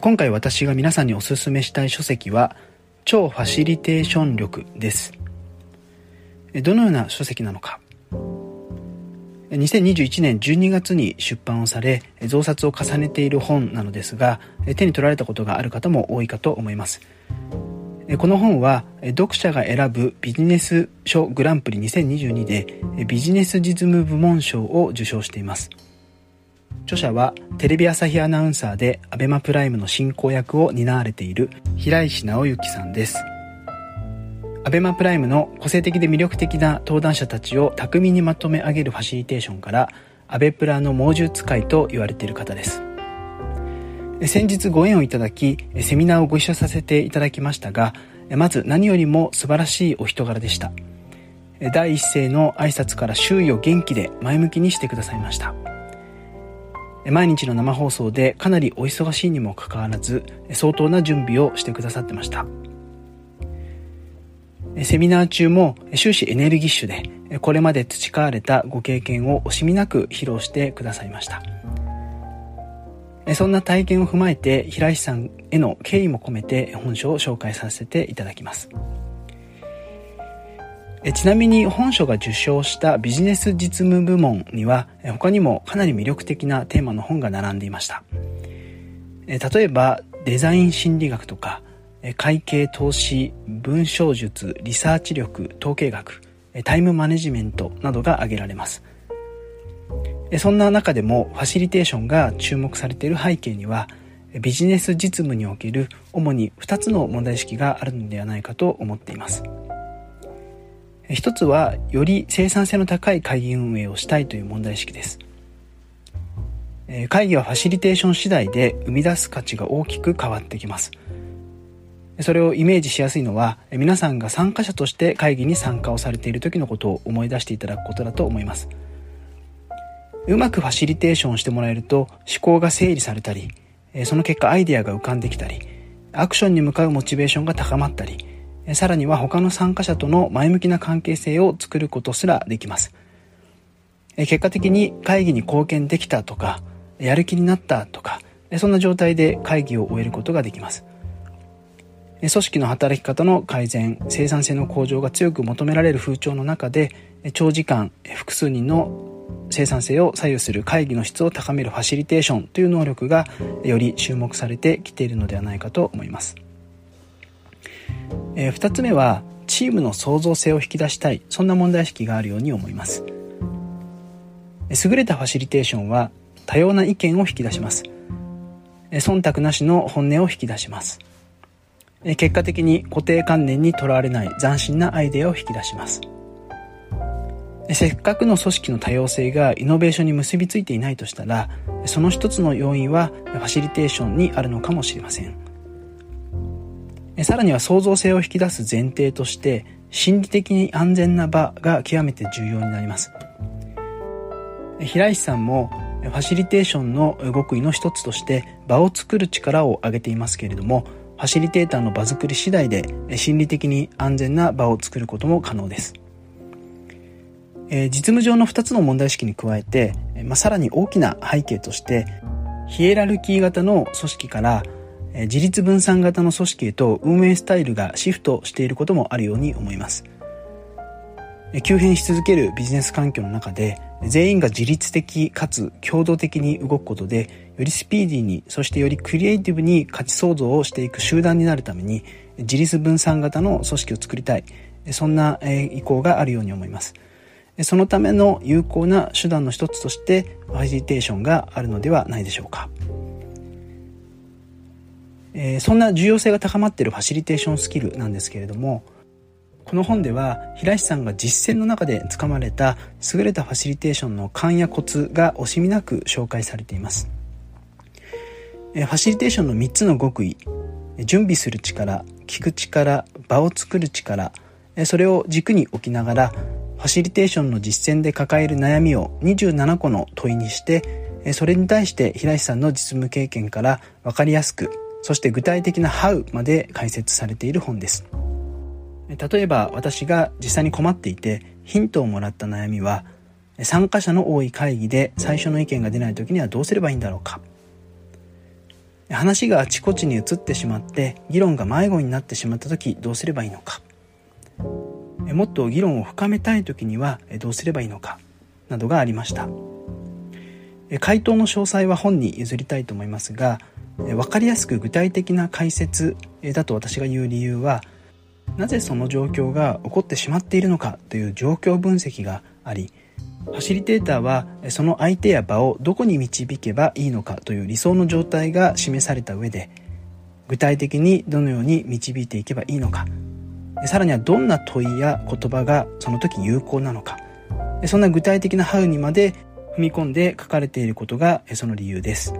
今回私が皆さんにおすすめしたい書籍は超ファシリテーション力です。どのような書籍なのか。2021年12月に出版をされ増刷を重ねている本なのですが手に取られたことがある方も多いかと思います。この本は読者が選ぶビジネス書グランプリ2022でビジネス実務部門賞を受賞しています。著者はテレビ朝日アナウンサーで ABEMA プライムの進行役を担われている平石直之さんです。アベマプライムの個性的で魅力的な登壇者たちを巧みにまとめ上げるファシリテーションからアベプラの猛獣使いと言われている方です。先日ご縁をいただきセミナーをご一緒させていただきましたがまず何よりも素晴らしいお人柄でした。第一声の挨拶から周囲を元気で前向きにしてくださいました。毎日の生放送でかなりお忙しいにもかかわらず相当な準備をしてくださってました。セミナー中も終始エネルギッシュでこれまで培われたご経験を惜しみなく披露してくださいました。そんな体験を踏まえて平石さんへの敬意も込めて本書を紹介させていただきます。えちなみに本書が受賞したビジネス実務部門には他にもかなり魅力的なテーマの本が並んでいました。例えばデザイン心理学とか会計投資文章術リサーチ力統計学タイムマネジメントなどが挙げられます。そんな中でもファシリテーションが注目されている背景にはビジネス実務における主に2つの問題意識があるのではないかと思っています。一つはより生産性の高い会議運営をしたいという問題意識です。会議はファシリテーション次第で生み出す価値が大きく変わってきます。それをイメージしやすいのは皆さんが参加者として会議に参加をされている時のことを思い出していただくことだと思います。うまくファシリテーションしてもらえると思考が整理されたりその結果アイデアが浮かんできたりアクションに向かうモチベーションが高まったりさらには他の参加者との前向きな関係性を作ることすらできます。結果的に会議に貢献できたとかやる気になったとかそんな状態で会議を終えることができます。組織の働き方の改善生産性の向上が強く求められる風潮の中で長時間複数人の生産性を左右する会議の質を高めるファシリテーションという能力がより注目されてきているのではないかと思います、えー、2つ目はチームの創造性を引き出したい。そんな問題意識があるように思います。優れたファシリテーションは多様な意見を引き出します。忖度なしの本音を引き出します。結果的に固定観念にとらわれない斬新なアイデアを引き出します。せっかくの組織の多様性がイノベーションに結びついていないとしたらその一つの要因はファシリテーションにあるのかもしれません。さらには創造性を引き出す前提として心理的に安全な場が極めて重要になります平石さんもファシリテーションの極意の一つとして場を作る力を挙げていますけれどもファシリテーターの場作り次第で心理的に安全な場を作ることも可能です。え実務上の2つの問題意識に加えて、まあ、さらに大きな背景としてヒエラルキー型の組織から自立分散型の組織へと運営スタイルがシフトしていることもあるように思います。急変し続けるビジネス環境の中で全員が自律的かつ共同的に動くことでよりスピーディーにそしてよりクリエイティブに価値創造をしていく集団になるために自立分散型の組織を作りたい。そんな意向があるように思います。そのための有効な手段の一つとしてファシリテーションがあるのではないでしょうか。そんな重要性が高まっているファシリテーションスキルなんですけれどもこの本では平石さんが実践の中でつかまれた優れたファシリテーションの勘やコツが惜しみなく紹介されています。ファシリテーションの3つの極意準備する力聞く力場を作る力それを軸に置きながらファシリテーションの実践で抱える悩みを27個の問いにしてそれに対して平石さんの実務経験から分かりやすくそして具体的な「How」まで解説されている本です。例えば私が実際に困っていてヒントをもらった悩みは参加者の多い会議で最初の意見が出ない時にはどうすればいいんだろうか。話があちこちに移ってしまって議論が迷子になってしまった時どうすればいいのか。もっと議論を深めたい時にはどうすればいいのかなどがありました。回答の詳細は本に譲りたいと思いますが分かりやすく具体的な解説だと私が言う理由はなぜその状況が起こってしまっているのかという状況分析がありファシリテーターはその相手や場をどこに導けばいいのかという理想の状態が示された上で具体的にどのように導いていけばいいのかさらにはどんな問いや言葉がその時有効なのかそんな具体的なハウにまで踏み込んで書かれていることがその理由です。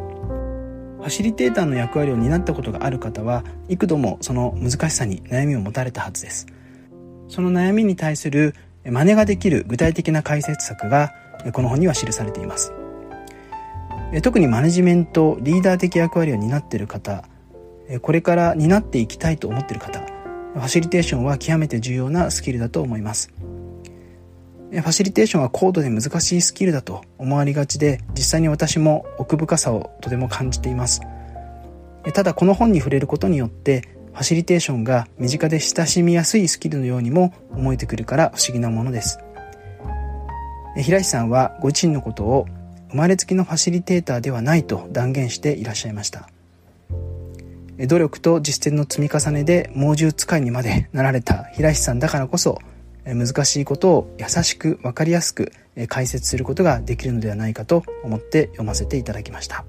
ファシリテーターの役割を担ったことがある方は幾度もその難しさに悩みを持たれたはずです。その悩みに対する真似ができる具体的な解説策がこの本には記されています。特にマネジメントリーダー的役割を担っている方これから担っていきたいと思っている方ファシリテーションは極めて重要なスキルだと思います。ファシリテーションは高度で難しいスキルだと思われがちで実際に私も奥深さをとても感じています。ただこの本に触れることによってファシリテーションが身近で親しみやすいスキルのようにも思えてくるから不思議なものです。平石さんはご自身のことを生まれつきのファシリテーターではないと断言していらっしゃいました。努力と実践の積み重ねで猛獣使いにまでなられた平石さんだからこそ難しいことを優しく分かりやすく解説することができるのではないかと思って読ませていただきました。